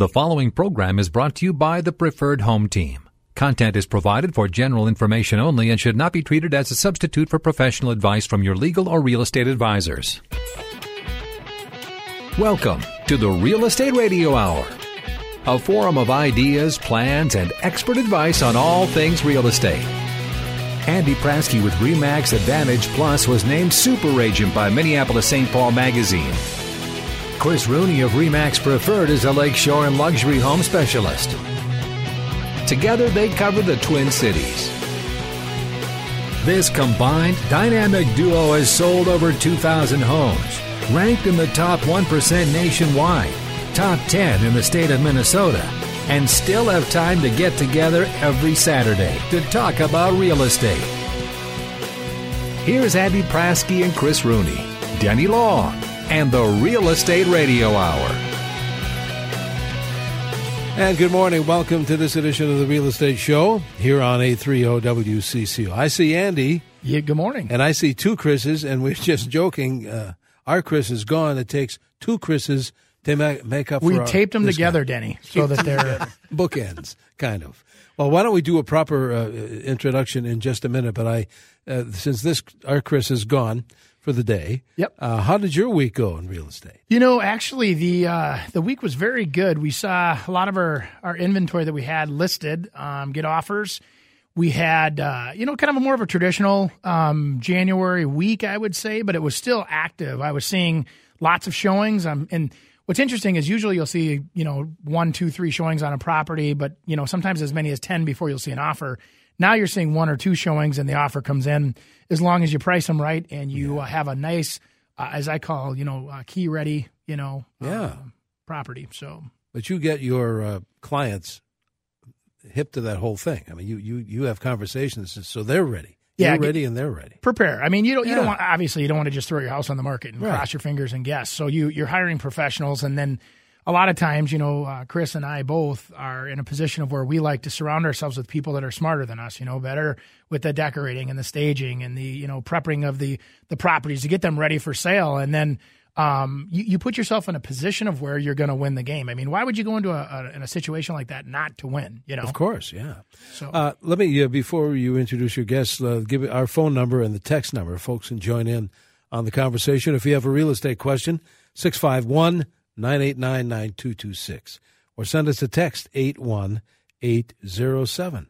The following program is brought to you by the Preferred Home Team. Content is provided for general information only and should not be treated as a substitute for professional advice from your legal or real estate advisors. Welcome to the Real Estate Radio Hour, a forum of ideas, plans, and expert advice on all things real estate. Andy Prasky with Remax Advantage Plus was named Super Agent by Minneapolis St. Paul Magazine. Chris Rooney of Remax Preferred is a lakeshore and luxury home specialist. Together, they cover the Twin Cities. This combined dynamic duo has sold over 2,000 homes, ranked in the top 1% nationwide, top 10 in the state of Minnesota, and still have time to get together every Saturday to talk about real estate. Here's Andy Prasky and Chris Rooney, Denny Long, and the Real Estate Radio Hour. And good morning. Welcome to this edition of the Real Estate Show here on 830 WCCO. I see Andy. Yeah, good morning. And I see two Chris's, and we're just joking. Uh, our Chris is gone. It takes two Chris's to make, make up we for taped our, them together, guy. Denny, so that they're bookends, kind of. Well, why don't we do a proper uh, introduction in just a minute? But I, uh, since this our Chris is gone for the day. Yep. Uh, how did your week go in real estate? You know, actually, the uh, the week was very good. We saw a lot of our, our inventory that we had listed um, get offers. We had, uh, you know, kind of a more of a traditional um, January week, I would say, but it was still active. I was seeing lots of showings. Um, and what's interesting is usually you'll see, you know, one, two, three showings on a property, but, you know, sometimes as many as 10 before you'll see an offer. Now you're seeing one or two showings and the offer comes in as long as you price them right and you yeah. uh, have a nice, uh, as I call, you know, uh, key ready, you know, yeah. property. So, but you get your uh, clients hip to that whole thing. I mean, you you you have conversations so they're ready. Yeah, You're ready and they're ready. Prepare. I mean, you don't you don't want obviously you don't want to just throw your house on the market and right. cross your fingers and guess. So you you're hiring professionals and then a lot of times, you know, uh, Chris and I both are in a position of where we like to surround ourselves with people that are smarter than us, you know, better with the decorating and the staging and the, you know, prepping of the the properties to get them ready for sale. And then um, you, you put yourself in a position of where you're going to win the game. I mean, why would you go into a, a, in a situation like that not to win? You know, of course, yeah. So uh, let me uh, before you introduce your guests, uh, give our phone number and the text number. Folks can join in on the conversation. If you have a real estate question, six five one. 989 9226 or send us a text 81807.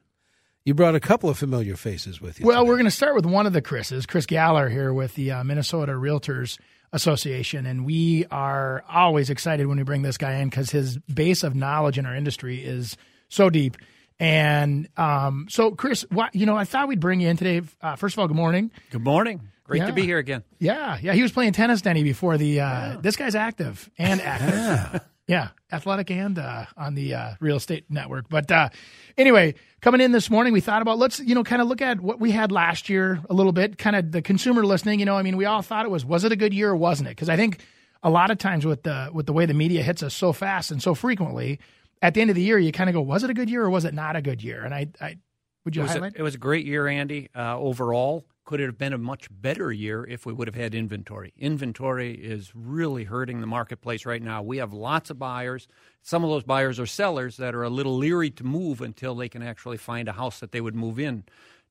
You brought a couple of familiar faces with you. Well, today. we're going to start with one of the Chris's, Chris Galler here with the uh, Minnesota Realtors Association. And we are always excited when we bring this guy in because his base of knowledge in our industry is so deep. And um, so, Chris, what, you know, I thought we'd bring you in today. Uh, first of all, good morning. Good morning. Great Yeah. to be here again. Yeah, yeah. He was playing tennis, Denny, before the. Uh, This guy's active and active. Yeah. Yeah, athletic and uh, on the uh, real estate network. But uh, anyway, coming in this morning, we thought about let's you know kind of look at what we had last year a little bit, kind of the consumer listening. You know, I mean, we all thought it was was it a good year or wasn't it? Because I think a lot of times with the with the way the media hits us so fast and so frequently, at the end of the year, you kind of go, was it a good year or was it not a good year? And I, I would you It was, a, it was a great year, Andy. Uh, overall, could it have been a much better year if we would have had inventory? Inventory is really hurting the marketplace right now. We have lots of buyers. Some of those buyers are sellers that are a little leery to move until they can actually find a house that they would move in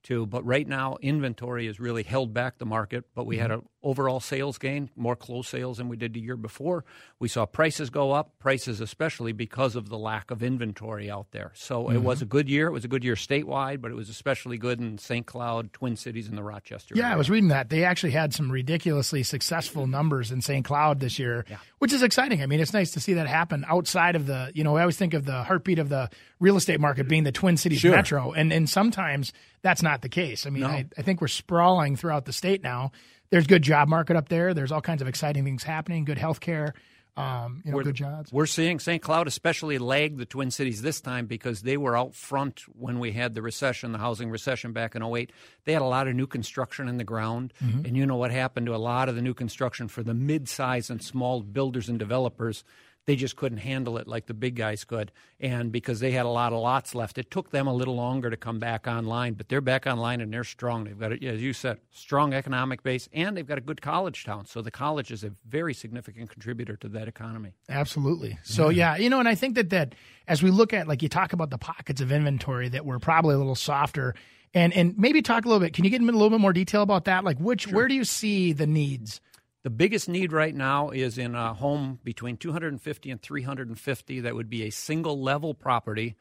to. But right now, inventory has really held back the market. But we had an overall sales gain, more closed sales than we did the year before. We saw prices go up, prices especially because of the lack of inventory out there. So it mm-hmm. was a good year. It was a good year statewide, but it was especially good in St. Cloud, Twin Cities, and the Rochester. Yeah, I was reading that. They actually had some ridiculously successful numbers in St. Cloud this year, which is exciting. I mean, it's nice to see that happen outside of the, you know, I always think of the heartbeat of the real estate market being the Twin Cities Sure. metro. And and sometimes that's not the case. I mean, I, I think we're sprawling throughout the state now. There's good job market up there. There's all kinds of exciting things happening, good health care. um, you know, we're, good jobs. We're seeing St. Cloud especially lag the Twin Cities this time because they were out front when we had the recession, the housing recession back in 08. They had a lot of new construction in the ground. Mm-hmm. And you know what happened to a lot of the new construction for the mid-size and small builders and developers – they just couldn't handle it like the big guys could. And because they had a lot of lots left, it took them a little longer to come back online. But they're back online and they're strong. They've got, as you said, strong economic base, and they've got a good college town. So the college is a very significant contributor to that economy. Absolutely. Mm-hmm. So yeah, you know, and I think that that as we look at like you talk about the pockets of inventory that were probably a little softer. And, and maybe talk a little bit. Can you get in a little bit more detail about that? Like, which sure. where do you see the needs? The biggest need right now is in a home between 250 and 350 that would be a single level property,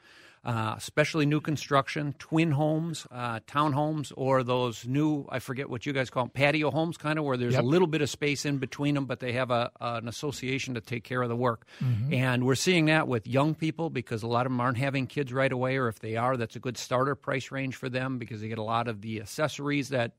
uh, especially new construction, twin homes, uh, townhomes, or those new, I forget what you guys call them, patio homes, kind of where there's yep. a little bit of space in between them, but they have a, an association to take care of the work. Mm-hmm. And we're seeing that with young people because a lot of them aren't having kids right away, or if they are, that's a good starter price range for them because they get a lot of the accessories that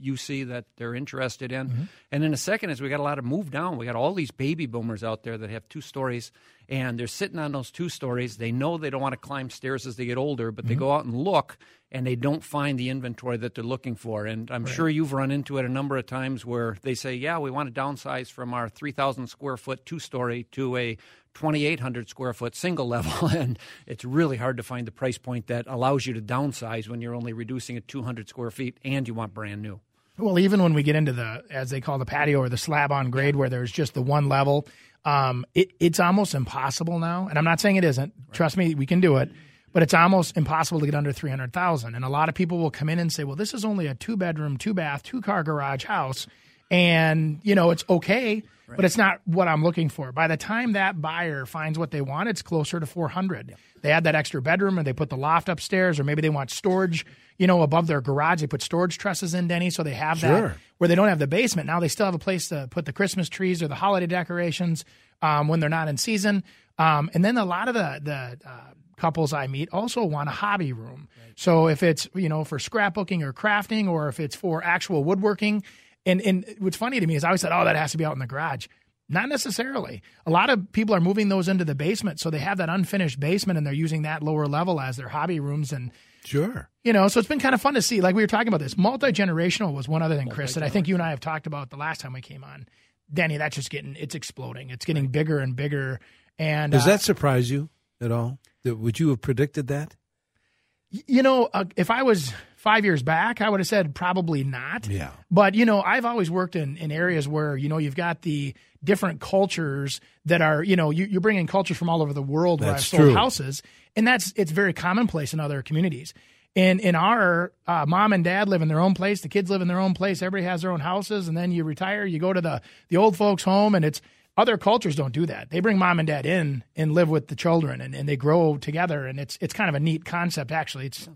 you see that they're interested in. Mm-hmm. And then the second is we got a lot of move down. We got all these baby boomers out there that have two stories and they're sitting on those two stories. They know they don't want to climb stairs as they get older, but mm-hmm. they go out and look and they don't find the inventory that they're looking for. And I'm right. sure you've run into it a number of times where they say, "Yeah, we want to downsize from our 3,000 square foot two story to a 2,800 square foot single level, and it's really hard to find the price point that allows you to downsize when you're only reducing it 200 square feet and you want brand new. Well, even when we get into the, as they call the patio or the slab on grade, where there's just the one level, um, it, it's almost impossible now. And I'm not saying it isn't. Right. Trust me, we can do it. But it's almost impossible to get under 300,000. And a lot of people will come in and say, well, this is only a two bedroom, two bath, two car garage house. And, you know, it's okay right. but it's not what I'm looking for. By the time that buyer finds what they want, it's closer to 400. They add that extra bedroom and they put the loft upstairs, or maybe they want storage, you know, above their garage. They put storage trusses in, Denny, so they have sure. that where they don't have the basement. Now they still have a place to put the Christmas trees or the holiday decorations um, when they're not in season. Um, and then a lot of the the uh, couples I meet also want a hobby room. Right. So if it's you know for scrapbooking or crafting, or if it's for actual woodworking, and and what's funny to me is I always said, oh, that has to be out in the garage. Not necessarily. A lot of people are moving those into the basement, so they have that unfinished basement, and they're using that lower level as their hobby rooms. And sure, you know, so it's been kind of fun to see. Like we were talking about this, multi generational was one other thing, Chris, that I think you and I have talked about the last time we came on. Danny, that's just getting it's exploding. It's getting bigger and bigger. And does uh, that surprise you at all? Would you have predicted that? You know, uh, if I was five years back, I would have said probably not. Yeah. But, you know, I've always worked in, in areas where, you know, you've got the different cultures that are, you know, you, are bringing cultures from all over the world where I've sold true. houses. And that's, it's very commonplace in other communities. In, in our uh, mom and dad live in their own place, the kids live in their own place, everybody has their own houses, and then you retire, you go to the, the old folks' home, and it's, other cultures don't do that. They bring mom and dad in and live with the children and, and they grow together and it's it's kind of a neat concept actually. It's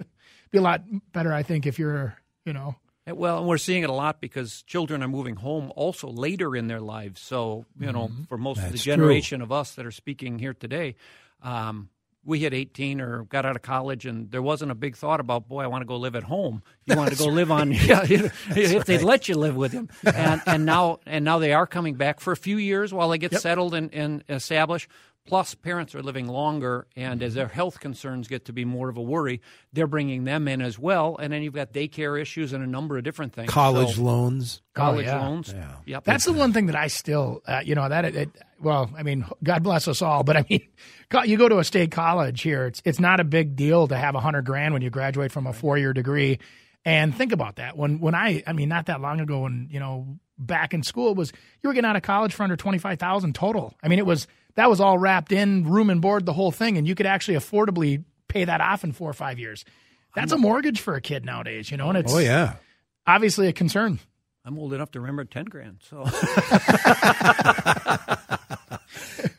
be a lot better, I think, if you're, you know. Well, and we're seeing it a lot because children are moving home also later in their lives. So, you know, mm-hmm. for most That's of the generation true. of us that are speaking here today, um, we hit 18 or got out of college and there wasn't a big thought about boy i want to go live at home you want to go live on yeah, if right. they'd let you live with them and, and now and now they are coming back for a few years while they get yep. settled and, and established Plus, parents are living longer, and as their health concerns get to be more of a worry, they're bringing them in as well. And then you've got daycare issues and a number of different things. College so, loans, college oh, yeah. loans. Yeah. Yep. That's the one thing that I still, uh, you know, that it, it, Well, I mean, God bless us all, but I mean, you go to a state college here. It's it's not a big deal to have a hundred grand when you graduate from a four year degree. And think about that. When when I, I mean, not that long ago, when you know, back in school, was you were getting out of college for under twenty five thousand total. I mean, it was that was all wrapped in room and board, the whole thing, and you could actually affordably pay that off in four or five years. That's a mortgage for a kid nowadays, you know, and it's oh yeah, obviously a concern. I'm old enough to remember ten grand, so.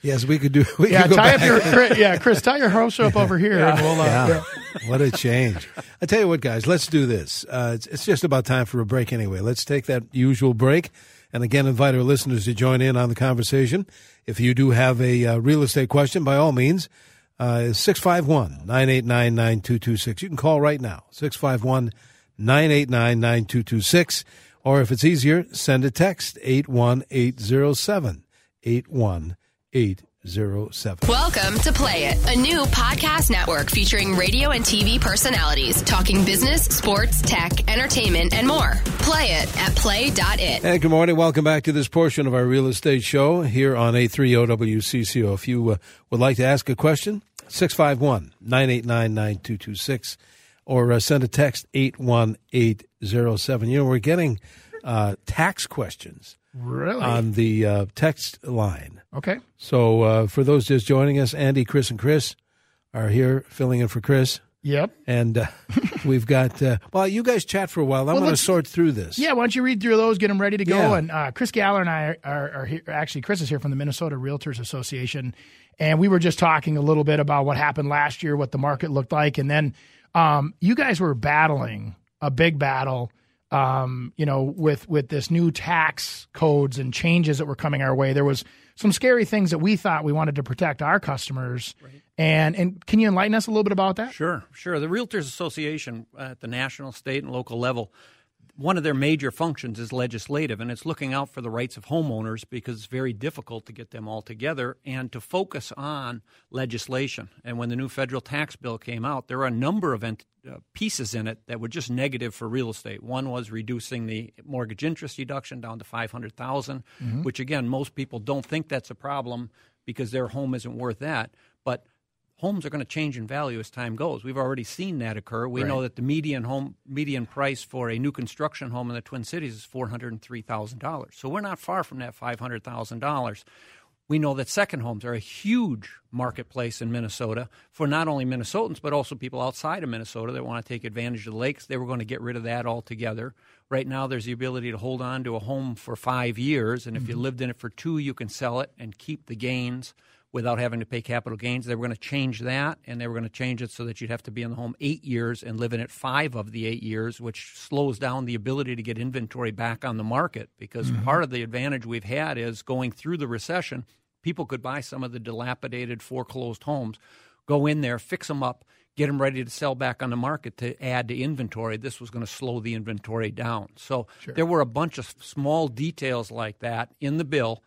yes, we could do. We yeah, could go tie back. up your Chris, yeah, Chris, tie your house up over here, yeah. and we'll. Uh, yeah. yeah. What a change! I tell you what, guys, let's do this. Uh, it's, it's just about time for a break anyway. Let's take that usual break. And again, invite our listeners to join in on the conversation. If you do have a uh, real estate question, by all means, uh, 651 989 9226. You can call right now, 651 989 9226. Or if it's easier, send a text, 81807. 81807. 818007. Welcome to Play It, a new podcast network featuring radio and TV personalities talking business, sports, tech, entertainment, and more. Play it at play.it. And good morning. Welcome back to this portion of our real estate show here on 830WCCO. If you uh, would like to ask a question, 651 989 9226 or uh, send a text 81807. You know, we're getting uh, tax questions Really? on the uh, text line. okay. So uh, for those just joining us, Andy, Chris, and Chris are here filling in for Chris. Yep. And uh, we've got, uh, well, you guys chat for a while. I'm Well, going to sort through this. Yeah, why don't you read through those, get them ready to go? Yeah. And uh, Chris Galler and I are, are here. Actually, Chris is here from the Minnesota Realtors Association, and we were just talking a little bit about what happened last year, what the market looked like, and then um, you guys were battling a big battle. Um, you know, with with this new tax codes and changes that were coming our way, there was some scary things that we thought we wanted to protect our customers. And and can you enlighten us a little bit about that? Sure, sure. The Realtors Association at the national, state, and local level, one of their major functions is legislative, and it's looking out for the rights of homeowners because it's very difficult to get them all together and to focus on legislation. And when the new federal tax bill came out, there were a number of ent- uh, pieces in it that were just negative for real estate. One was reducing the mortgage interest deduction down to five hundred which again most people don't think that's a problem because their home isn't worth that, but homes are going to change in value as time goes. We've already seen that occur. We know that the median home median price for a new construction home in the Twin Cities is four hundred and three thousand dollars. So we're not far from that five hundred thousand dollars. We know that second homes are a huge marketplace in Minnesota for not only Minnesotans but also people outside of Minnesota that want to take advantage of the lakes. They were going to get rid of that altogether. Right now, there's the ability to hold on to a home for five years, and if you mm-hmm. lived in it for two, you can sell it and keep the gains without having to pay capital gains. They were going to change that, and they were going to change it so that you'd have to be in the home eight years and live in it five of the eight years, which slows down the ability to get inventory back on the market. Because mm-hmm. part of the advantage we've had is going through the recession, people could buy some of the dilapidated, foreclosed homes, go in there, fix them up. Get them ready to sell back on the market to add to inventory. This was going to slow the inventory down. So there were a bunch of small details like that in the bill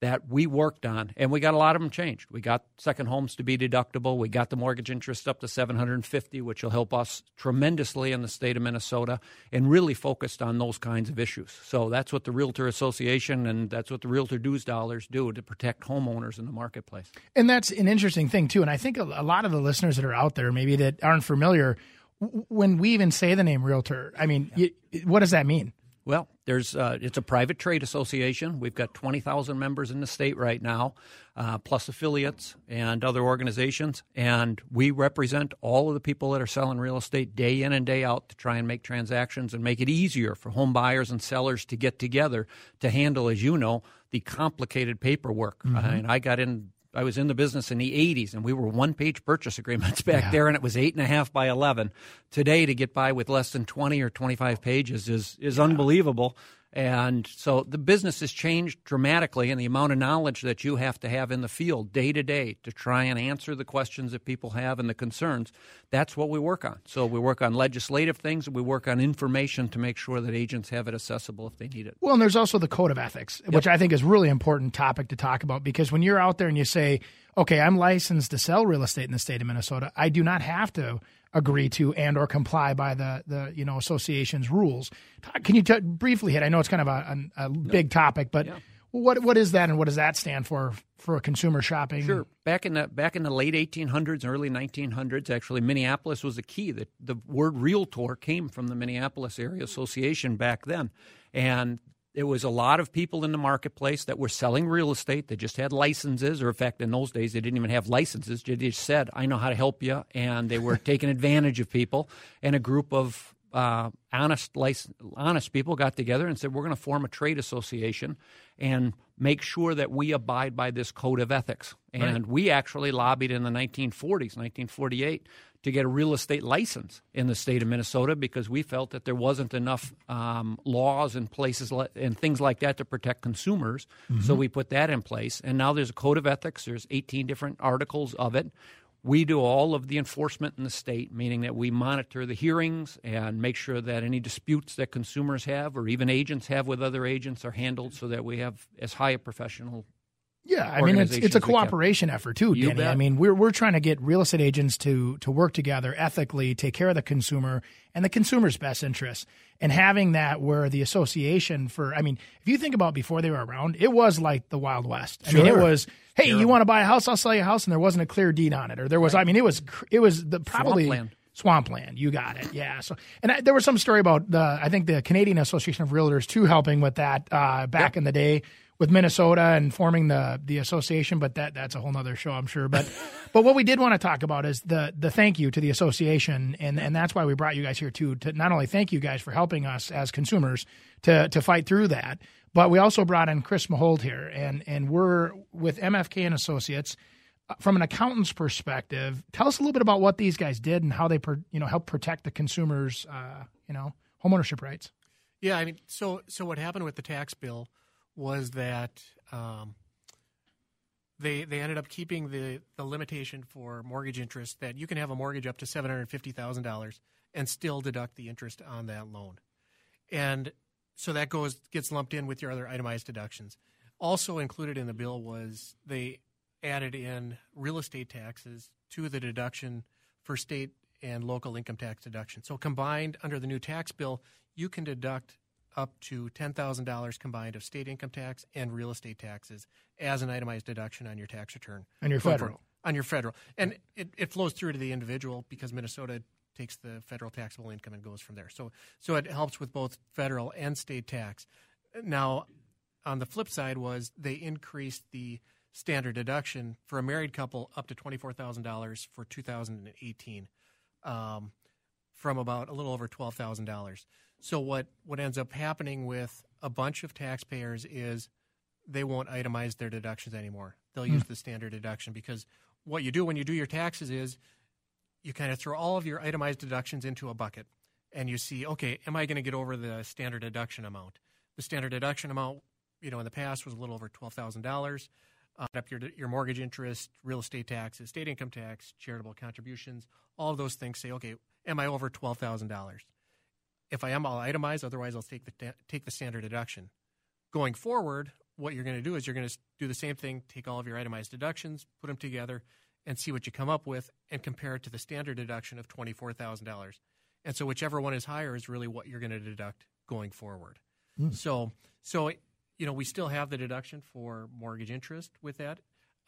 that we worked on, and we got a lot of them changed. We got second homes to be deductible. We got the mortgage interest up to 750, which will help us tremendously in the state of Minnesota, and really focused on those kinds of issues. So that's what the Realtor Association and that's what the Realtor Dues dollars do to protect homeowners in the marketplace. And that's an interesting thing too. And I think a, lot of the listeners that are out there, maybe that aren't familiar, when we even say the name realtor, I mean, y what does that mean? Well, there's uh, it's a private trade association. We've got 20,000 members in the state right now, uh, plus affiliates and other organizations, and we represent all of the people that are selling real estate day in and day out to try and make transactions and make it easier for home buyers and sellers to get together to handle, as you know, the complicated paperwork. And I got in I was in the business in the 80s, and we were one page purchase agreements back there, and it was eight and a half by 11. Today, to get by with less than 20 or 25 pages is, is unbelievable. And so the business has changed dramatically, and the amount of knowledge that you have to have in the field day to day to try and answer the questions that people have and the concerns, that's what we work on. So we work on legislative things, and we work on information to make sure that agents have it accessible if they need it. Well, and there's also the code of ethics, which I think is really important topic to talk about because when you're out there and you say, "Okay, I'm licensed to sell real estate in the state of Minnesota. I do not have to agree to and or comply by the the you know association's rules." Can you t- briefly hit? I know it's kind of a, a, a big topic, but what what is that and what does that stand for for a consumer shopping? Sure. Back in the back in the late 1800s, early 1900s, actually, Minneapolis was a key. The the word realtor came from the Minneapolis Area Association back then, and there was a lot of people in the marketplace that were selling real estate. They just had licenses, or in fact, in those days, they didn't even have licenses. They just said, "I know how to help you," and they were taking advantage of people. And a group of uh, honest, lic- honest people got together and said, "We're going to form a trade association and make sure that we abide by this code of ethics." And we actually lobbied in the 1940s, 1948, to get a real estate license in the state of Minnesota because we felt that there wasn't enough um, laws and places li- and things like that to protect consumers. So we put that in place, and now there's a code of ethics. There's 18 different articles of it. We do all of the enforcement in the state, meaning that we monitor the hearings and make sure that any disputes that consumers have or even agents have with other agents are handled so that we have as high a professional Yeah, I mean it's it's a cooperation effort too, you. Bet. I mean we're we're trying to get real estate agents to to work together ethically, take care of the consumer and the consumer's best interests. And having that where the association for I mean, if you think about before they were around, it was like the Wild West. I sure. mean, it was hey, sure. you want to buy a house, I'll sell you a house and there wasn't a clear deed on it or there was right. I mean, it was it was the probably Swampland. Swampland, you got it. Yeah. So, and I, there was some story about the, I think the Canadian Association of Realtors too helping with that uh, back yep. in the day with Minnesota and forming the the association, but that that's a whole nother show, I'm sure. But but what we did want to talk about is the the thank you to the association, and and that's why we brought you guys here too to not only thank you guys for helping us as consumers to to fight through that, but we also brought in Chris Mahowald here, and and we're with MFK and Associates. Uh, from an accountant's perspective, tell us a little bit about what these guys did and how they, you know, help protect the consumers, uh, you know, homeownership rights. Yeah, I mean, so so what happened with the tax bill was that um, they they ended up keeping the the limitation for mortgage interest that you can have a mortgage up to seven hundred fifty thousand dollars and still deduct the interest on that loan, and so that goes gets lumped in with your other itemized deductions. Also included in the bill was they added in real estate taxes to the deduction for state and local income tax deduction. So combined under the new tax bill, you can deduct up to $10,000 combined of state income tax and real estate taxes as an itemized deduction on your tax return. On your federal. on your federal. And it, it flows through to the individual because Minnesota takes the federal taxable income and goes from there. So, so it helps with both federal and state tax. Now, on the flip side was they increased the standard deduction for a married couple up to $24,000 for 2018 um, from about a little over $12,000. So what what ends up happening with a bunch of taxpayers is they won't itemize their deductions anymore. They'll hmm. use the standard deduction because what you do when you do your taxes is you kind of throw all of your itemized deductions into a bucket and you see, okay, am I going to get over the standard deduction amount? The standard deduction amount, you know, in the past was a little over twelve thousand dollars. Uh, up your your mortgage interest, real estate taxes, state income tax, charitable contributions, all of those things say, okay, am I over twelve thousand dollars? If I am, I'll itemize. Otherwise, I'll take the take the standard deduction. Going forward, what you're going to do is you're going to do the same thing. Take all of your itemized deductions, put them together, and see what you come up with, and compare it to the standard deduction of twenty four thousand dollars. And so, whichever one is higher is really what you're going to deduct going forward. Mm. So, so you know, we still have the deduction for mortgage interest with that,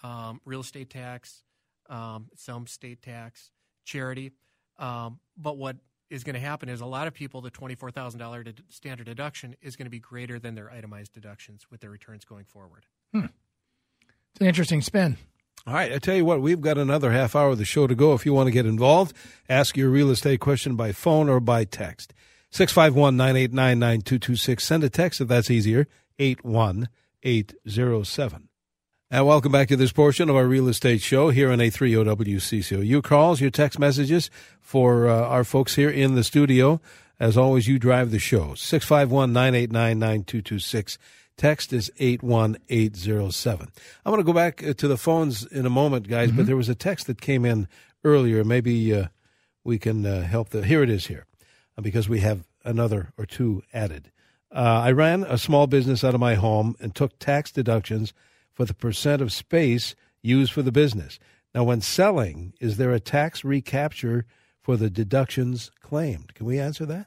um, real estate tax, um, some state tax, charity. Um, but what is going to happen is a lot of people, the $24,000 standard deduction is going to be greater than their itemized deductions with their returns going forward. Hmm. It's an interesting spin. All right, I tell you what, we've got another half hour of the show to go. If you want to get involved, ask your real estate question by phone or by text. 651 989 9226. Send a text if that's easier, 81807. And welcome back to this portion of our real estate show here on 830 WCCO. You calls, your text messages for uh, our folks here in the studio. As always, you drive the show. 651 989 9226. Text is 81807. I'm going to go back uh, to the phones in a moment, guys, mm-hmm. but there was a text that came in earlier. Maybe uh, we can uh, help. The, here it is here, uh, because we have another or two added. Uh, I ran a small business out of my home and took tax deductions – for the percent of space used for the business. Now, when selling, is there a tax recapture for the deductions claimed? Can we answer that?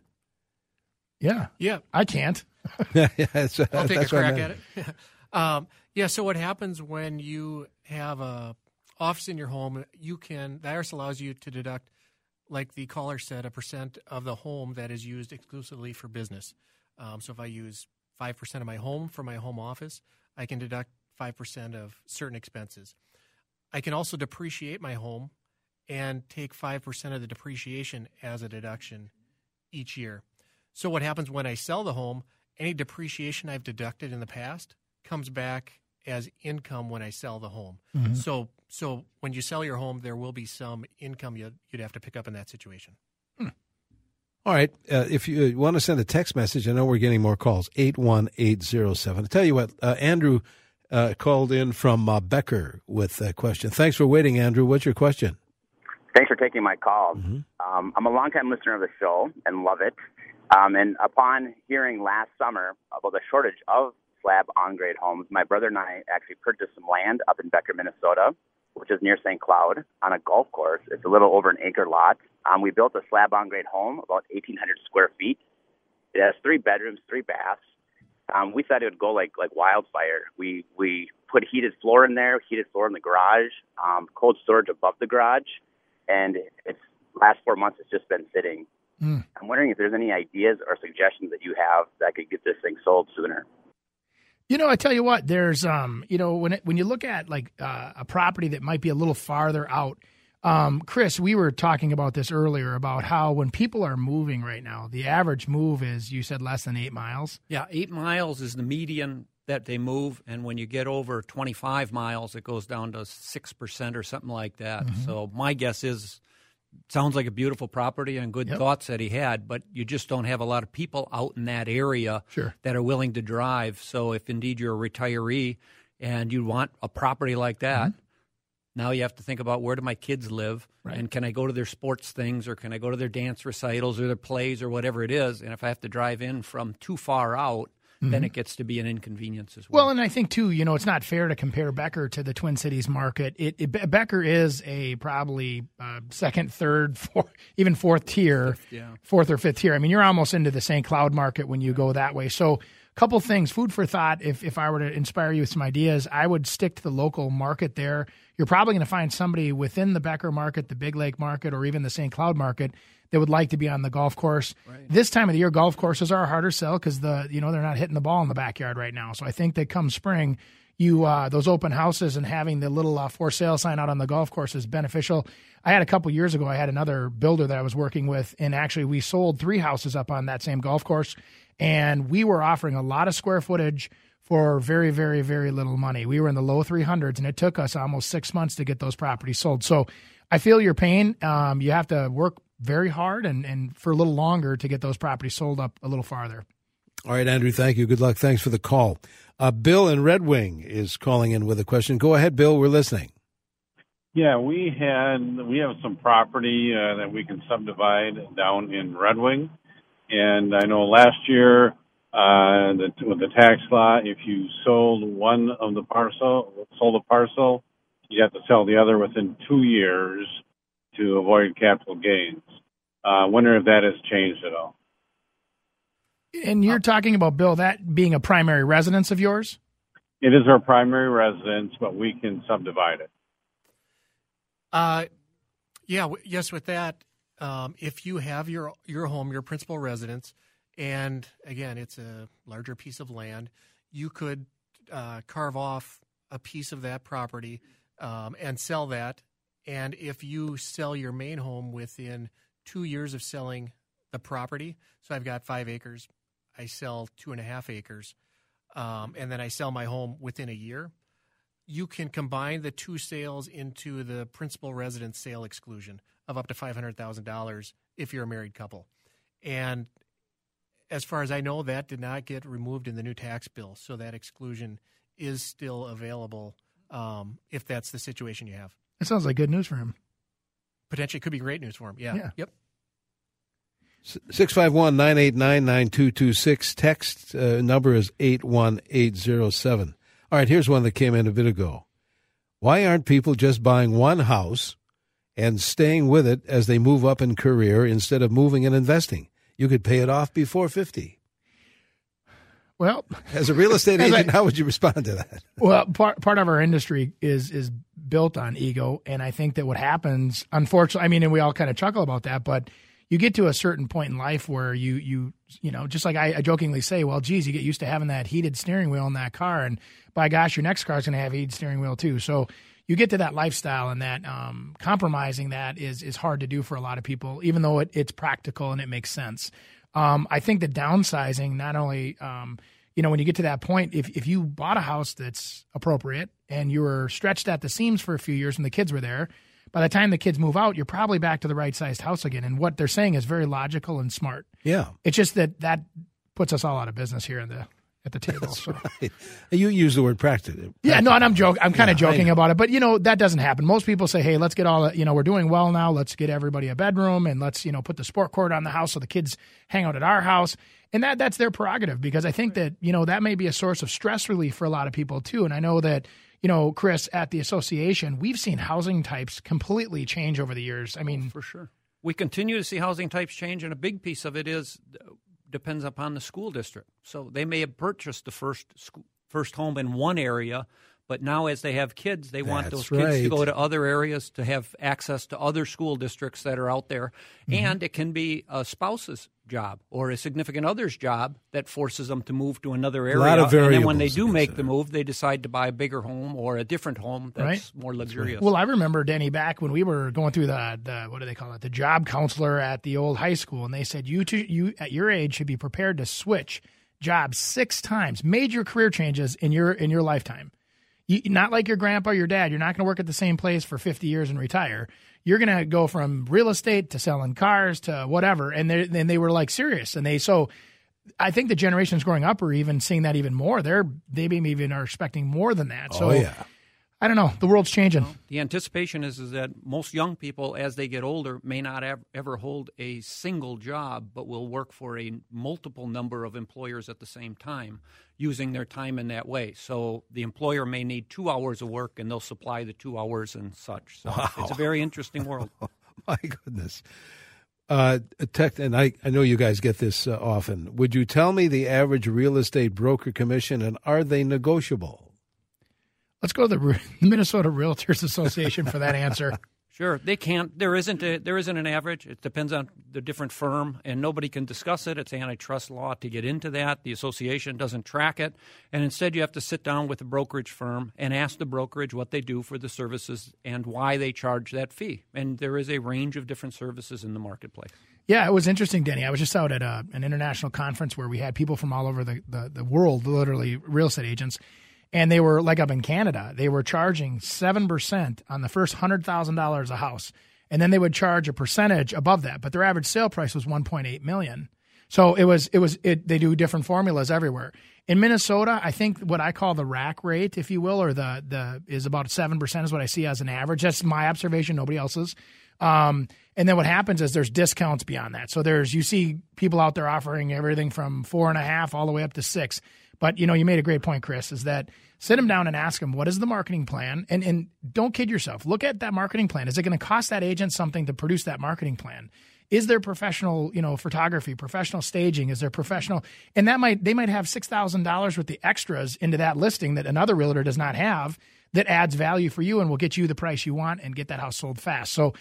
Yeah. Yeah. I can't. yeah, I'll take a crack at it. um, yeah, so what happens when you have a office in your home, you can, the IRS allows you to deduct, like the caller said, a percent of the home that is used exclusively for business. Um, so if I use 5% of my home for my home office, I can deduct 5% of certain expenses. I can also depreciate my home and take 5% of the depreciation as a deduction each year. So, what happens when I sell the home? Any depreciation I've deducted in the past comes back as income when I sell the home. Mm-hmm. So, so when you sell your home, there will be some income you'd, you'd have to pick up in that situation. Hmm. All right. Uh, if you want to send a text message, I know we're getting more calls. Eight one eight zero seven. I tell you what, uh, Andrew uh, called in from uh, Becker with a question. Thanks for waiting, Andrew. What's your question? Thanks for taking my call. Mm-hmm. Um, I'm a longtime listener of the show and love it. Um, and upon hearing last summer about the shortage of slab on grade homes. My brother and I actually purchased some land up in Becker, Minnesota, which is near St. Cloud, on a golf course. It's a little over an acre lot. Um, we built a slab on grade home, about 1,800 square feet. It has three bedrooms, three baths. Um, we thought it would go like like wildfire. We we put heated floor in there, heated floor in the garage, um, cold storage above the garage, and it's last four months it's just been sitting. Mm. I'm wondering if there's any ideas or suggestions that you have that could get this thing sold sooner. You know, I tell you what, there's um, you know, when it, when you look at like uh, a property that might be a little farther out, um, Chris, we were talking about this earlier about how when people are moving right now, the average move is you said less than eight miles. Yeah, eight miles is the median that they move, and when you get over 25 miles, it goes down to six percent or something like that. Mm-hmm. So my guess is, sounds like a beautiful property and good Yep. thoughts that he had, but you just don't have a lot of people out in that area Sure. that are willing to drive. So if indeed you're a retiree and you want a property like that. Now you have to think about where do my kids live, Mm-hmm. Right. and can I go to their sports things, or can I go to their dance recitals, or their plays, or whatever it is. And if I have to drive in from too far out, then it gets to be an inconvenience as well. Mm-hmm. Well, and I think too, you know, it's not fair to compare Becker to the Twin Cities market. It, it Becker is a probably uh, second, third, fourth, even fourth tier, yeah. fourth or fifth tier. I mean, you're almost into the St. Cloud market when you go that way. So, a couple things, food for thought. If if I were to inspire you with some ideas, I would stick to the local market there. You're probably going to find somebody within the Becker market, the Big Lake market, or even the St. Cloud market that would like to be on the golf course. This time of the year, golf courses are a harder sell because the you know they're not hitting the ball in the backyard right now. So I think that come spring, you uh, those open houses and having the little uh, for sale sign out on the golf course is beneficial. I had a couple years ago. I had another builder that I was working with, and actually we sold three houses up on that same golf course, and we were offering a lot of square footage for very, very, very little money. We were in the low 300s, and it took us almost six months to get those properties sold. So I feel your pain. Um, you have to work very hard and, and for a little longer to get those properties sold up a little farther. All right, Andrew, thank you. Good luck. Thanks for the call. Uh, Bill in Red Wing is calling in with a question. Go ahead, Bill. We're listening. Yeah, we had we have some property uh, that we can subdivide down in Red Wing, and I know last year uh, the, with the tax law, if you sold one of the parcel, sold a parcel, you have to sell the other within two years to avoid capital gains. Uh, wonder if that has changed at all. And you're talking about, Bill, that being a primary residence of yours? It is our primary residence, but we can subdivide it. Uh, yeah, w- yes. With that, um, if you have your your home, your principal residence, and again, it's a larger piece of land, you could uh, carve off a piece of that property um, and sell that. And if you sell your main home within two years of selling the property, so I've got five acres, I sell two and a half acres, um, and then I sell my home within a year you can combine the two sales into the principal residence sale exclusion of up to $500,000 if you're a married couple. And as far as I know, that did not get removed in the new tax bill. So that exclusion is still available um, if that's the situation you have. That sounds like good news for him. Potentially could be great news for him. Yeah. Yeah. Yep. 651 989 9226. Text uh, number is 81807. All right, here's one that came in a bit ago. Why aren't people just buying one house and staying with it as they move up in career instead of moving and investing? You could pay it off before 50. Well, As a real estate As I- agent, how would you respond to that? Well, part part of our industry is is built on ego, and I think that what happens, unfortunately, I mean, and we all kind of chuckle about that, but you get to a certain point in life where you you you know, just like I, I jokingly say, well, geez, you get used to having that heated steering wheel in that car, and by gosh, your next car is going to have a heated steering wheel too. So you get to that lifestyle, and that um, compromising that is is hard to do for a lot of people, even though it, it's practical and it makes sense. Um, I think the downsizing not only um, you know, when you get to that point, if, if you bought a house that's appropriate and you were stretched at the seams for a few years when the kids were there, by the time the kids move out, you're probably back to the right sized house again. And what they're saying is very logical and smart. Yeah. It's just that that puts us all out of business here in the at the table. That's so. right. You use the word practice. Yeah, no, and I'm joking. I'm kind Yeah, of joking about it, but you know that doesn't happen. Most people say, "Hey, let's get all you know. We're doing well now. Let's get everybody a bedroom, and let's you know put the sport court on the house so the kids hang out at our house." And that that's their prerogative because I think that you know that may be a source of stress relief for a lot of people too. And I know that you know, Chris, at the association, we've seen housing types completely change over the years. I oh, mean, for sure. We continue to see housing types change, and a big piece of it is depends upon the school district. So they may have purchased the first school, first home in one area, but now as they have kids, they want That's those kids to go to other areas to have access to other school districts that are out there. Mm-hmm. And it can be a spouse's job or a significant other's job that forces them to move to another area. A lot of and then when they do make the move, they decide to buy a bigger home or a different home that's Right. more luxurious. Well, I remember Denny back when we were going through the the what do they call it the job counselor at the old high school, and they said you two, you at your age should be prepared to switch jobs six times, major career changes in your in your lifetime. You, not like your grandpa, your dad. You're not going to work at the same place for 50 years and retire. You're going to go from real estate to selling cars to whatever. And they and they were like serious, and they so. I think the generations growing up are even seeing that even more. They're they maybe even are expecting more than that. Oh, so oh yeah. I don't know. The world's changing. The anticipation is, is that most young people, as they get older, may not ev- ever hold a single job, but will work for a multiple number of employers at the same time, using their time in that way. So the employer may need two hours of work, and they'll supply the two hours and such. So it's a very interesting world. My goodness. Uh, tech, and I, I know you guys get this uh, often. Would you tell me the average real estate broker commission and are they negotiable? Let's go to the Minnesota Realtors Association for that answer. Sure, they can't. There isn't a, there isn't an average. It depends on the different firm, and nobody can discuss it. It's antitrust law to get into that. The association doesn't track it, and instead you have to sit down with the brokerage firm and ask the brokerage what they do for the services and why they charge that fee. And there is a range of different services in the marketplace. Yeah, it was interesting, Denny. I was just out at a, an international conference where we had people from all over the, the, the world, literally real estate agents, and they were like up in Canada. They were charging 7% on the first $100,000 a house. And then they would charge a percentage above that, but their average sale price was 1.8 million. So it was it was it they do different formulas everywhere. In Minnesota, I think what I call the rack rate, if you will, or the the is about seven percent is what I see as an average. That's my observation, nobody else's. Um, and then what happens is there's discounts beyond that. So there's you see people out there offering everything from four and a half all the way up to six. But you know, you made a great point, Chris, is that sit them down and ask them what is the marketing plan, and and don't kid yourself. Look at that marketing plan. Is it going to cost that agent something to produce that marketing plan? Is there professional, you know, photography, professional staging? Is there professional? And that might they might have six thousand dollars with the extras into that listing that another realtor does not have that adds value for you and will get you the price you want and get that house sold fast. So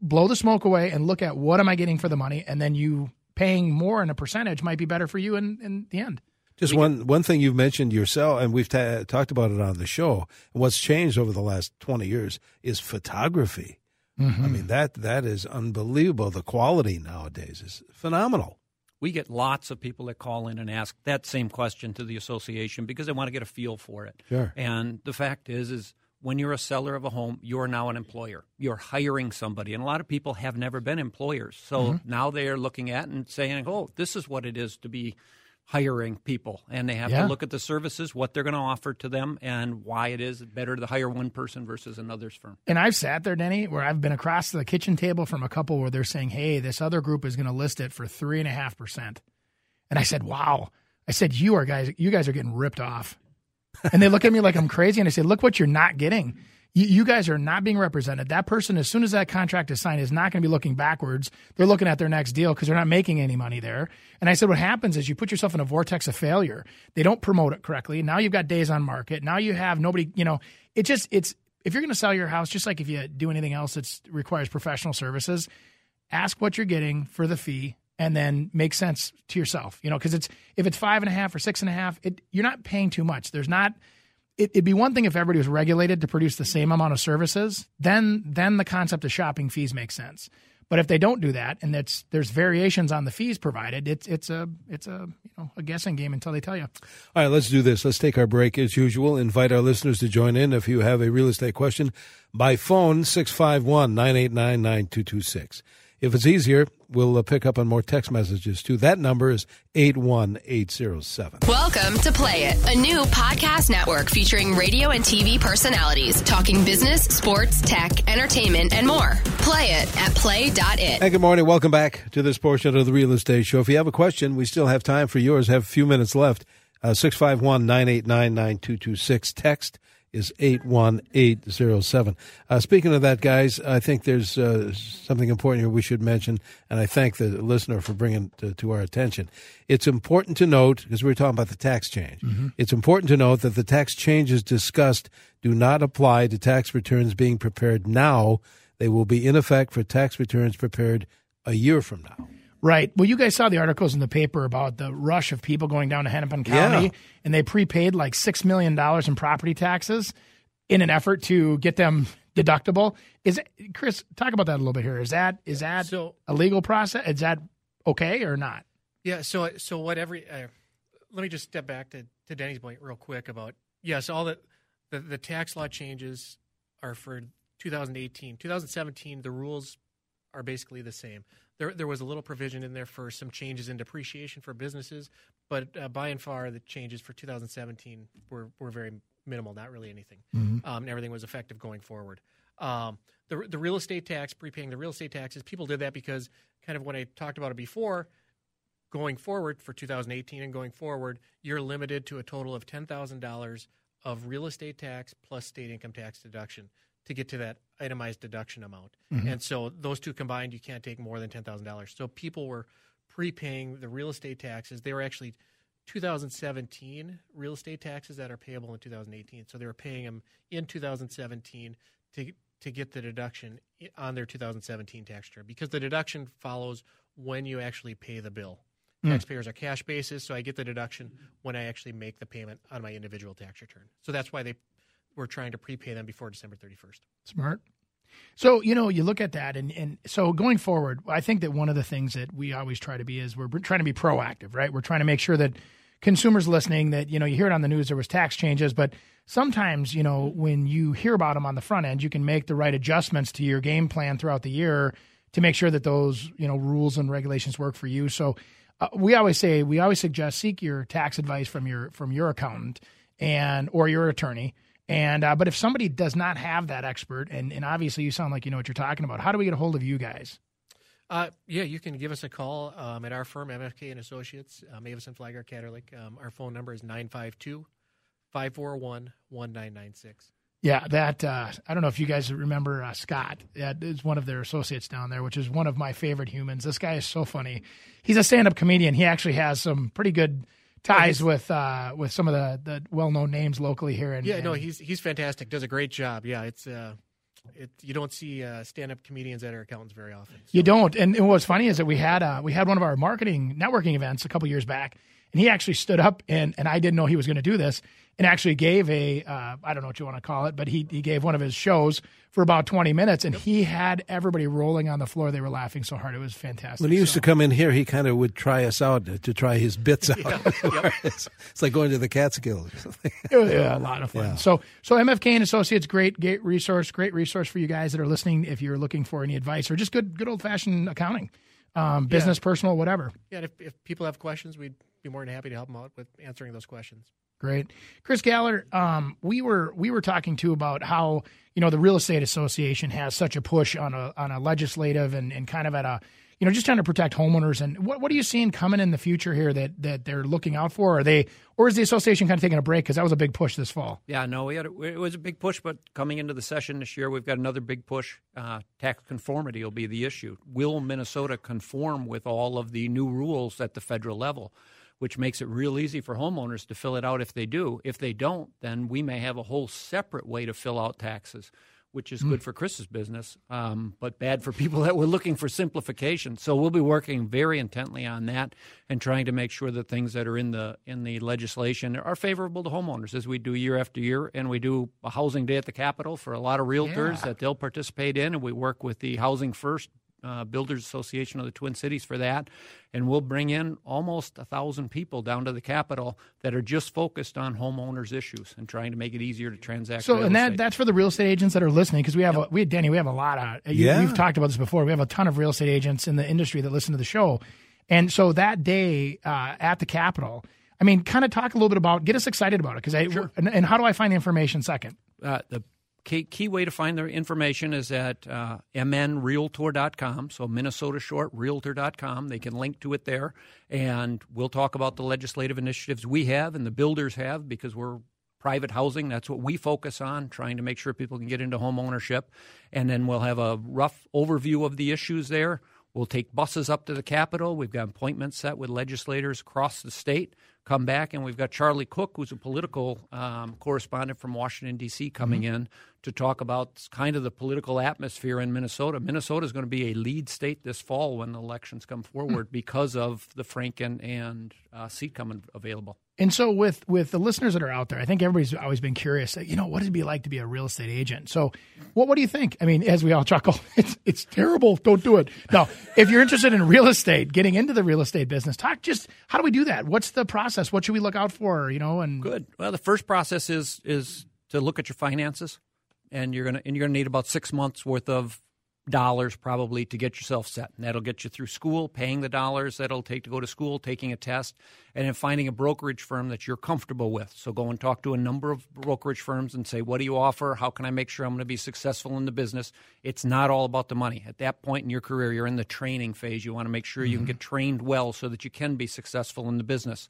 blow the smoke away and look at what am I getting for the money, and then you paying more in a percentage might be better for you in, in the end. Just one one thing you've mentioned yourself, and we've ta- talked about it on the show. What's changed over the last twenty years is photography. I mm-hmm. mean that that is unbelievable. The quality nowadays is phenomenal. We get lots of people that call in and ask that same question to the association because they want to get a feel for it. Sure. And the fact is, is when you're a seller of a home, you're now an employer. You're hiring somebody, and a lot of people have never been employers. So mm-hmm. now they are looking at and saying, "Oh, this is what it is to be." Hiring people, and they have Yeah. to look at the services, what they're going to offer to them, and why it is better to hire one person versus another's firm. And I've sat there, Denny, where I've been across the kitchen table from a couple where they're saying, "Hey, this other group is going to list it for three and a half percent," and I said, "Wow." I said, "You are guys, you guys are getting ripped off," and they look at me like I'm crazy, and I say, "Look what you're not getting." You, guys are not being represented. That person, as soon as that contract is signed, is not going to be looking backwards. They're looking at their next deal because they're not making any money there. And I said, what happens is you put yourself in a vortex of failure. They don't promote it correctly. Now you've got days on market. Now you have nobody, you know, it just, it's, if you're going to sell your house, just like if you do anything else that requires professional services, ask what you're getting for the fee and then make sense to yourself, you know, because it's, if it's five and a half or six and a half, it, you're not paying too much. There's not, it, it'd be one thing if everybody was regulated to produce the same amount of services. Then, then the concept of shopping fees makes sense. But if they don't do that, and it's there's variations on the fees provided, it's it's a it's a you know a guessing game until they tell you. All right, let's do this. Let's take our break as usual. Invite our listeners to join in if you have a real estate question by phone 651 989 9226. If it's easier, we'll uh, pick up on more text messages too. That number is 81807. Welcome to Play It, a new podcast network featuring radio and TV personalities talking business, sports, tech, entertainment, and more. Play it at play.it. Hey, good morning. Welcome back to this portion of the Real Estate Show. If you have a question, we still have time for yours. Have a few minutes left. Uh, 651 989 9226. Text is 81807. Uh, speaking of that, guys, I think there's uh, something important here we should mention, and I thank the listener for bringing it to, to our attention. It's important to note, because we were talking about the tax change, mm-hmm. it's important to note that the tax changes discussed do not apply to tax returns being prepared now. They will be in effect for tax returns prepared a year from now. Right. Well, you guys saw the articles in the paper about the rush of people going down to Hennepin County, yeah. and they prepaid like six million dollars in property taxes in an effort to get them deductible. Is it, Chris? Talk about that a little bit here. Is that is that so, a legal process? Is that okay or not? Yeah. So so what every uh, let me just step back to, to Denny's point real quick about yes, all the, the the tax law changes are for 2018, 2017. The rules are basically the same. There, there was a little provision in there for some changes in depreciation for businesses, but uh, by and far, the changes for 2017 were, were very minimal, not really anything. Mm-hmm. Um, and everything was effective going forward. Um, the, the real estate tax, prepaying the real estate taxes, people did that because kind of when I talked about it before, going forward for 2018 and going forward, you're limited to a total of $10,000 of real estate tax plus state income tax deduction to get to that itemized deduction amount. Mm-hmm. And so those two combined, you can't take more than $10,000. So people were prepaying the real estate taxes. They were actually 2017 real estate taxes that are payable in 2018. So they were paying them in 2017 to to get the deduction on their 2017 tax return because the deduction follows when you actually pay the bill. Mm. Taxpayers are cash basis, so I get the deduction when I actually make the payment on my individual tax return. So that's why they we're trying to prepay them before December 31st. Smart. So, you know, you look at that, and, and so going forward, I think that one of the things that we always try to be is we're trying to be proactive, right? We're trying to make sure that consumers listening that, you know, you hear it on the news, there was tax changes, but sometimes, you know, when you hear about them on the front end, you can make the right adjustments to your game plan throughout the year to make sure that those, you know, rules and regulations work for you. So, uh, we always say, we always suggest seek your tax advice from your from your accountant and or your attorney and uh, but if somebody does not have that expert, and, and obviously you sound like you know what you're talking about, how do we get a hold of you guys? Uh, yeah, you can give us a call um, at our firm, MFK and Associates, uh, Mavis and Flagler Catterlick. Um, our phone number is 952 541 1996. Yeah, that uh, I don't know if you guys remember uh, Scott. That is one of their associates down there, which is one of my favorite humans. This guy is so funny. He's a stand-up comedian. He actually has some pretty good ties with uh, with some of the, the well known names locally here. And, yeah, and, no, he's he's fantastic. Does a great job. Yeah, it's uh, it you don't see uh, stand up comedians that are accountants very often. So. You don't. And, and, what's funny is that we had uh, we had one of our marketing networking events a couple years back, and he actually stood up and and I didn't know he was going to do this and actually gave a uh, I don't know what you want to call it, but he he gave one of his shows for about 20 minutes, and he had everybody rolling on the floor. They were laughing so hard; it was fantastic. When he used so. to come in here, he kind of would try us out to, to try his bits out. Yeah, it's, it's, like going to the Catskills. it was yeah, a lot of fun. Yeah. So so MFK and Associates, great great resource, great resource for you guys that are listening. If you're looking for any advice or just good good old fashioned accounting, um, business, yeah. personal, whatever. Yeah, if, if people have questions, we'd be more than happy to help them out with answering those questions. Great, Chris Galler. Um, we were we were talking too about how you know the real estate association has such a push on a on a legislative and, and kind of at a you know just trying to protect homeowners. And what what are you seeing coming in the future here that that they're looking out for? Are they or is the association kind of taking a break because that was a big push this fall? Yeah, no, we had a, it was a big push, but coming into the session this year, we've got another big push. Uh, tax conformity will be the issue. Will Minnesota conform with all of the new rules at the federal level? Which makes it real easy for homeowners to fill it out if they do. If they don't, then we may have a whole separate way to fill out taxes, which is mm. good for Chris's business, um, but bad for people that were looking for simplification. So we'll be working very intently on that and trying to make sure that things that are in the in the legislation are favorable to homeowners, as we do year after year, and we do a housing day at the Capitol for a lot of realtors yeah. that they'll participate in, and we work with the Housing First uh, Builders Association of the Twin Cities for that, and we'll bring in almost a thousand people down to the Capitol that are just focused on homeowners issues and trying to make it easier to transact. So, real and that estate. that's for the real estate agents that are listening because we have a, we Danny we have a lot of you, Yeah. we've talked about this before. We have a ton of real estate agents in the industry that listen to the show, and so that day uh, at the Capitol, I mean, kind of talk a little bit about get us excited about it because I and, and how do I find the information second? uh, the key, key way to find the information is at uh, mnrealtor.com. So Minnesota short realtor.com. They can link to it there, and we'll talk about the legislative initiatives we have and the builders have because we're private housing. That's what we focus on, trying to make sure people can get into home ownership. And then we'll have a rough overview of the issues there. We'll take buses up to the Capitol. We've got appointments set with legislators across the state. Come back, and we've got Charlie Cook, who's a political um, correspondent from Washington, D.C., coming in to talk about kind of the political atmosphere in Minnesota. Minnesota is going to be a lead state this fall when the elections come forward because of the Franken and uh, seat coming available. And so with with the listeners that are out there, I think everybody's always been curious. You know, what does it be like to be a real estate agent? So, what what do you think? I mean, as we all chuckle, it's it's terrible. Don't do it. No, if you're interested in real estate, getting into the real estate business, talk just how do we do that? What's the process? What should we look out for? You know, and Good. Well, the first process is is to look at your finances, and you're gonna and you're gonna need about six months worth of dollars probably to get yourself set. And that'll get you through school, paying the dollars that it'll take to go to school, taking a test, and then finding a brokerage firm that you're comfortable with. So go and talk to a number of brokerage firms and say, what do you offer? How can I make sure I'm going to be successful in the business? It's not all about the money. At that point in your career, you're in the training phase. You want to make sure you can mm-hmm. get trained well so that you can be successful in the business.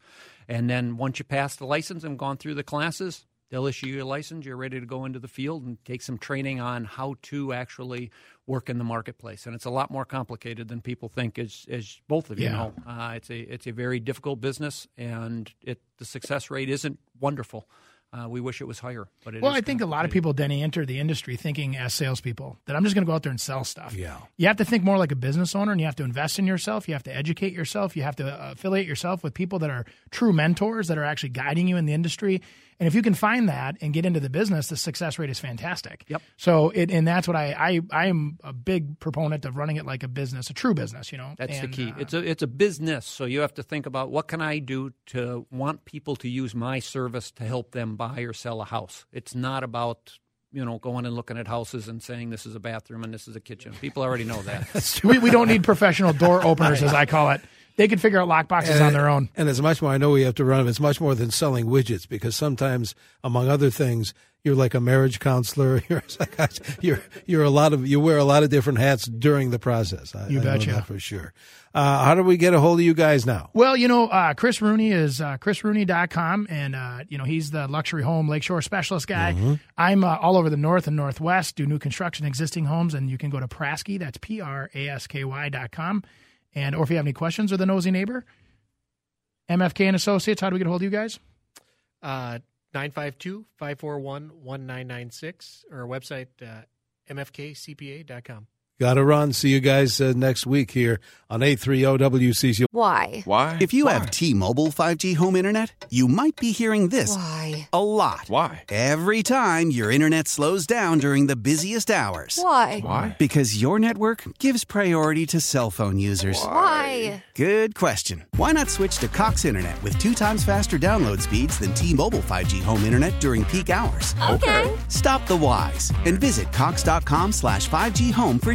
And then once you pass the license and gone through the classes, They'll issue you a license. You're ready to go into the field and take some training on how to actually work in the marketplace. And it's a lot more complicated than people think. As, as both of you Yeah. know, uh, it's a it's a very difficult business, and it the success rate isn't wonderful. Uh, we wish it was higher, but it Well, I think a lot of people, Denny, enter the industry thinking as salespeople that I'm just going to go out there and sell stuff. Yeah. You have to think more like a business owner and you have to invest in yourself. You have to educate yourself. You have to uh, affiliate yourself with people that are true mentors that are actually guiding you in the industry. And if you can find that and get into the business, the success rate is fantastic. Yep. So, it, and that's what I, I, I am a big proponent of running it like a business, a true business, you know. That's And, the key. uh, it's a it's a business, so you have to think about what can I do to want people to use my service to help them buy or sell a house. It's not about you know going and looking at houses and saying this is a bathroom and this is a kitchen. People already know that. we, we don't need professional door openers, as I call it. They can figure out lock boxes on their own. And as much more. I know we have to run them. It's much more than selling widgets because sometimes, among other things, you're like a marriage counselor. You're a. You're you're a lot of you wear a lot of different hats during the process. I, You betcha. that for sure. Uh, how do we get a hold of you guys now? Well, you know, uh, Chris Rooney is uh, chrisrooney.com, and, uh, you know, he's the luxury home lakeshore specialist guy. Mm-hmm. I'm uh, all over the north and northwest, do new construction, existing homes, and you can go to Prasky, that's P R A S K Y dot com. And, or if you have any questions or the nosy neighbor, MFK and Associates, how do we get a hold of you guys? Uh, 952 541 1996 or our website, uh, mfkcpa.com. Got to run. See you guys uh, next week here on 830 WCC. Why? Why? If you have T-Mobile 5G home internet, you might be hearing this Why? a lot. Why? Every time your internet slows down during the busiest hours. Why? Why? Because your network gives priority to cell phone users. Why? Good question. Why not switch to Cox Internet with two times faster download speeds than T-Mobile 5G home internet during peak hours? Okay. Stop the whys and visit cox.com slash 5G home for